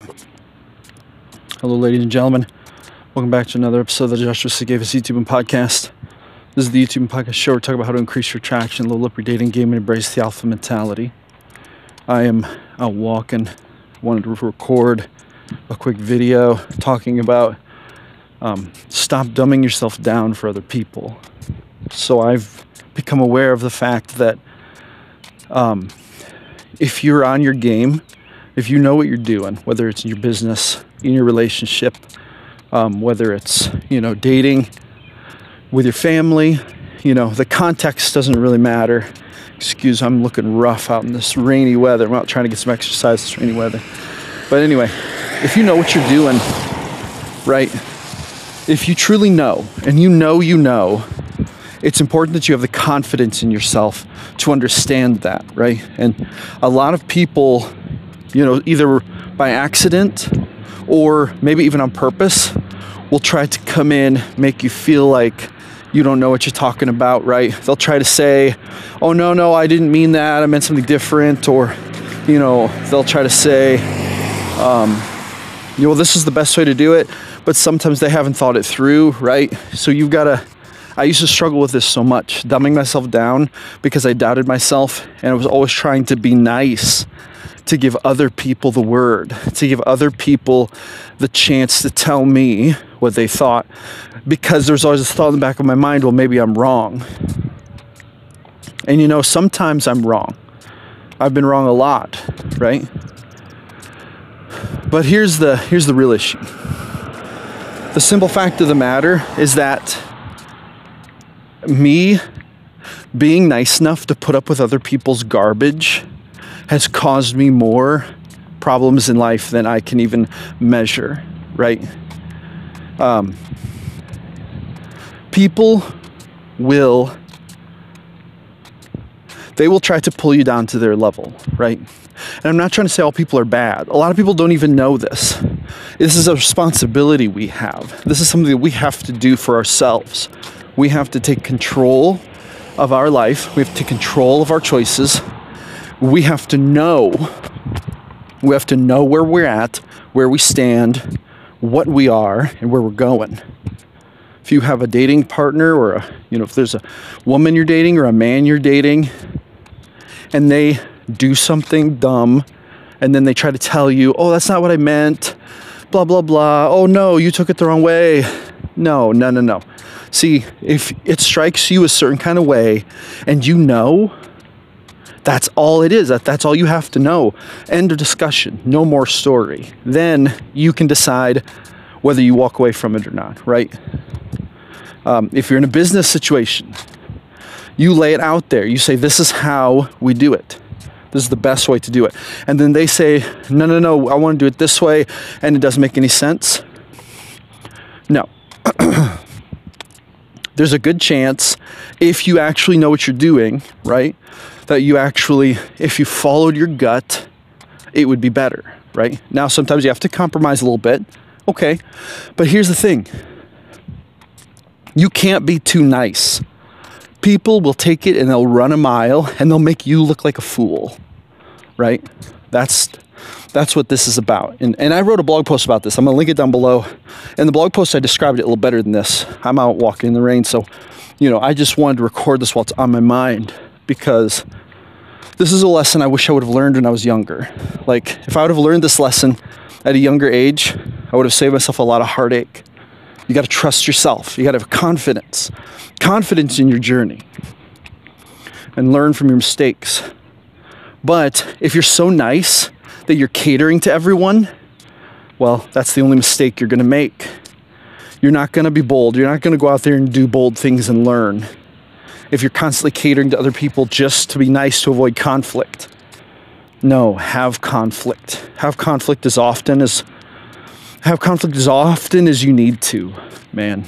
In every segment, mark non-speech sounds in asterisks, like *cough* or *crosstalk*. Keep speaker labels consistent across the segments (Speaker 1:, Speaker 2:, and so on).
Speaker 1: Hello, ladies and gentlemen. Welcome back to another episode of the Joshua Sigafus YouTube and podcast. This is the YouTube and podcast show. We're talking about how to increase your traction, level up your dating game, and embrace the alpha mentality. I am out walking. Wanted to record a quick video talking about um, stop dumbing yourself down for other people. So I've become aware of the fact that um, if you're on your game, if you know what you're doing, whether it's in your business, in your relationship, um, whether it's you know dating with your family, you know the context doesn't really matter. Excuse, I'm looking rough out in this rainy weather. I'm out trying to get some exercise in this rainy weather. But anyway, if you know what you're doing, right? If you truly know, and you know you know, it's important that you have the confidence in yourself to understand that, right? And a lot of people you know, either by accident or maybe even on purpose, will try to come in, make you feel like you don't know what you're talking about, right? They'll try to say, oh, no, no, I didn't mean that. I meant something different. Or, you know, they'll try to say, um, you know, well, this is the best way to do it. But sometimes they haven't thought it through, right? So you've got to. I used to struggle with this so much, dumbing myself down because I doubted myself and I was always trying to be nice to give other people the word, to give other people the chance to tell me what they thought. Because there's always a thought in the back of my mind, well, maybe I'm wrong. And you know, sometimes I'm wrong. I've been wrong a lot, right? But here's the here's the real issue. The simple fact of the matter is that me being nice enough to put up with other people's garbage has caused me more problems in life than I can even measure, right? Um, people will they will try to pull you down to their level, right? And I'm not trying to say all people are bad. A lot of people don't even know this. This is a responsibility we have. This is something that we have to do for ourselves. We have to take control of our life. We have to take control of our choices we have to know we have to know where we're at, where we stand, what we are, and where we're going. If you have a dating partner or a, you know, if there's a woman you're dating or a man you're dating and they do something dumb and then they try to tell you, "Oh, that's not what I meant." blah blah blah. "Oh no, you took it the wrong way." No, no, no, no. See, if it strikes you a certain kind of way and you know that's all it is. That, that's all you have to know. End of discussion. No more story. Then you can decide whether you walk away from it or not, right? Um, if you're in a business situation, you lay it out there. You say, This is how we do it. This is the best way to do it. And then they say, No, no, no, I want to do it this way, and it doesn't make any sense. No. *clears throat* There's a good chance if you actually know what you're doing, right? That you actually, if you followed your gut, it would be better, right? Now, sometimes you have to compromise a little bit, okay, but here's the thing you can't be too nice. People will take it and they'll run a mile and they'll make you look like a fool, right? That's that's what this is about. And, and I wrote a blog post about this. I'm gonna link it down below. In the blog post, I described it a little better than this. I'm out walking in the rain, so you know, I just wanted to record this while it's on my mind because this is a lesson I wish I would have learned when I was younger. Like, if I would have learned this lesson at a younger age, I would have saved myself a lot of heartache. You got to trust yourself, you got to have confidence, confidence in your journey. and learn from your mistakes. But if you're so nice that you're catering to everyone, well, that's the only mistake you're going to make. You're not going to be bold. You're not going to go out there and do bold things and learn. If you're constantly catering to other people just to be nice to avoid conflict. No, have conflict. Have conflict as often as have conflict as often as you need to, man.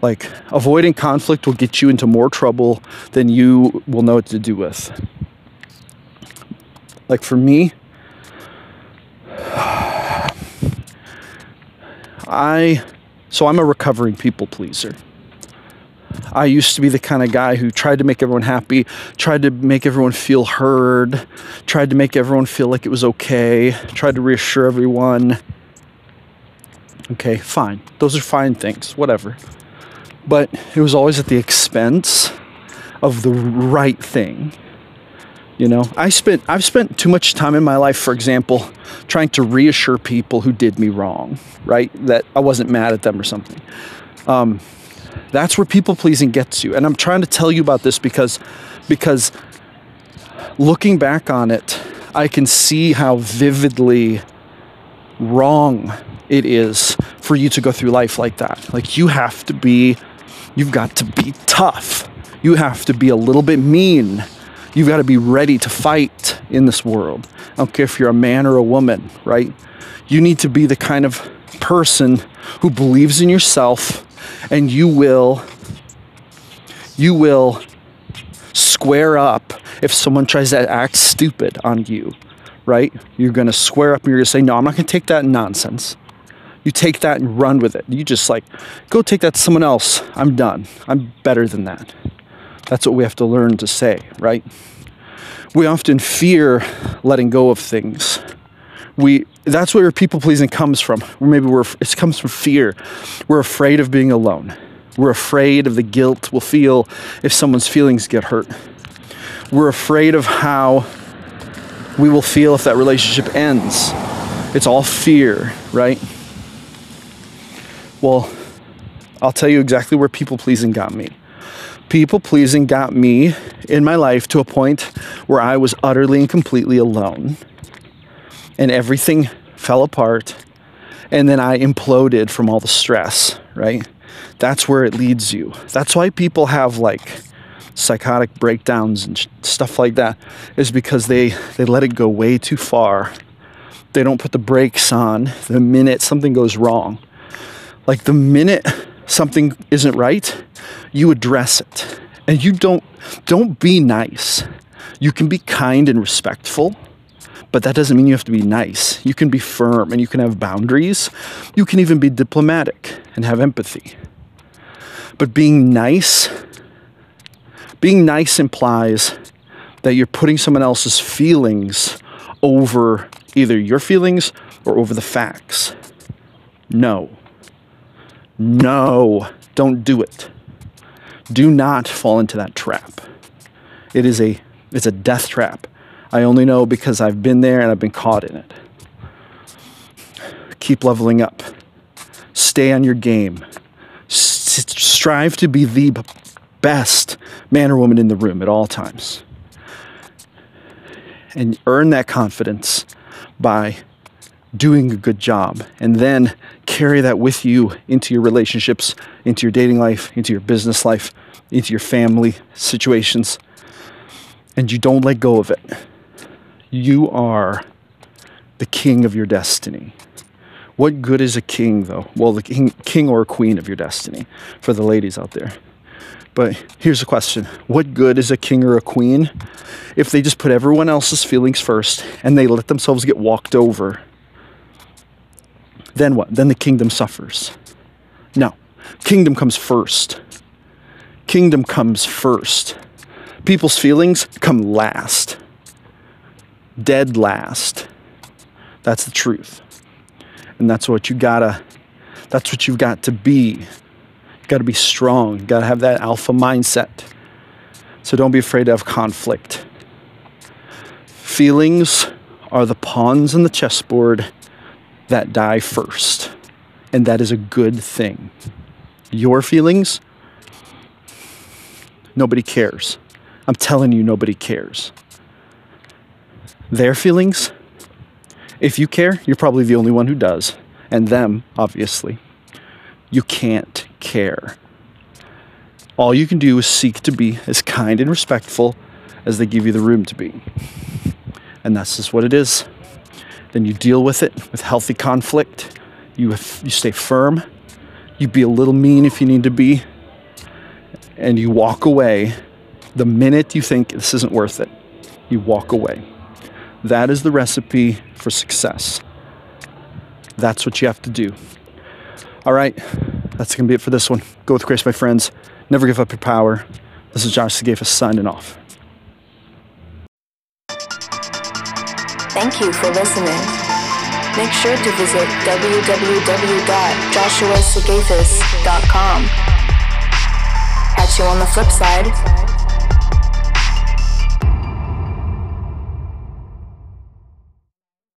Speaker 1: Like avoiding conflict will get you into more trouble than you will know what to do with. Like for me, *sighs* I so I'm a recovering people pleaser. I used to be the kind of guy who tried to make everyone happy, tried to make everyone feel heard, tried to make everyone feel like it was okay, tried to reassure everyone. Okay, fine. Those are fine things, whatever. But it was always at the expense of the right thing. You know, I spent I've spent too much time in my life, for example, trying to reassure people who did me wrong, right? That I wasn't mad at them or something. Um, that's where people pleasing gets you. And I'm trying to tell you about this because because looking back on it, I can see how vividly wrong it is for you to go through life like that. Like you have to be you've got to be tough. You have to be a little bit mean You've got to be ready to fight in this world. I don't care if you're a man or a woman, right? You need to be the kind of person who believes in yourself and you will you will square up if someone tries to act stupid on you, right? You're going to square up and you're going to say, "No, I'm not going to take that nonsense." You take that and run with it. You just like go take that to someone else. I'm done. I'm better than that. That's what we have to learn to say, right? We often fear letting go of things. We that's where people pleasing comes from. Maybe we're it comes from fear. We're afraid of being alone. We're afraid of the guilt we'll feel if someone's feelings get hurt. We're afraid of how we will feel if that relationship ends. It's all fear, right? Well, I'll tell you exactly where people pleasing got me people pleasing got me in my life to a point where I was utterly and completely alone. And everything fell apart. And then I imploded from all the stress, right? That's where it leads you. That's why people have like psychotic breakdowns and stuff like that is because they they let it go way too far. They don't put the brakes on the minute something goes wrong. Like the minute something isn't right, you address it. And you don't don't be nice. You can be kind and respectful, but that doesn't mean you have to be nice. You can be firm and you can have boundaries. You can even be diplomatic and have empathy. But being nice being nice implies that you're putting someone else's feelings over either your feelings or over the facts. No. No, don't do it. Do not fall into that trap. It is a it's a death trap. I only know because I've been there and I've been caught in it. Keep leveling up. Stay on your game. S- strive to be the best man or woman in the room at all times. And earn that confidence by doing a good job and then carry that with you into your relationships, into your dating life, into your business life, into your family situations. And you don't let go of it. You are the king of your destiny. What good is a king, though? Well, the king, king or queen of your destiny for the ladies out there. But here's a question What good is a king or a queen if they just put everyone else's feelings first and they let themselves get walked over then what? Then the kingdom suffers. No, kingdom comes first. Kingdom comes first. People's feelings come last. Dead last. That's the truth. And that's what you gotta, that's what you've got to be. You gotta be strong. You gotta have that alpha mindset. So don't be afraid have conflict. Feelings are the pawns in the chessboard that die first. And that is a good thing. Your feelings, nobody cares. I'm telling you, nobody cares. Their feelings, if you care, you're probably the only one who does. And them, obviously. You can't care. All you can do is seek to be as kind and respectful as they give you the room to be. And that's just what it is. Then you deal with it with healthy conflict. You, you stay firm. You be a little mean if you need to be. And you walk away the minute you think this isn't worth it. You walk away. That is the recipe for success. That's what you have to do. All right, that's going to be it for this one. Go with grace, my friends. Never give up your power. This is Josh Sigafus signing off.
Speaker 2: Thank you for listening. Make sure to visit www.joshuasigafus.com. Catch you on the flip side.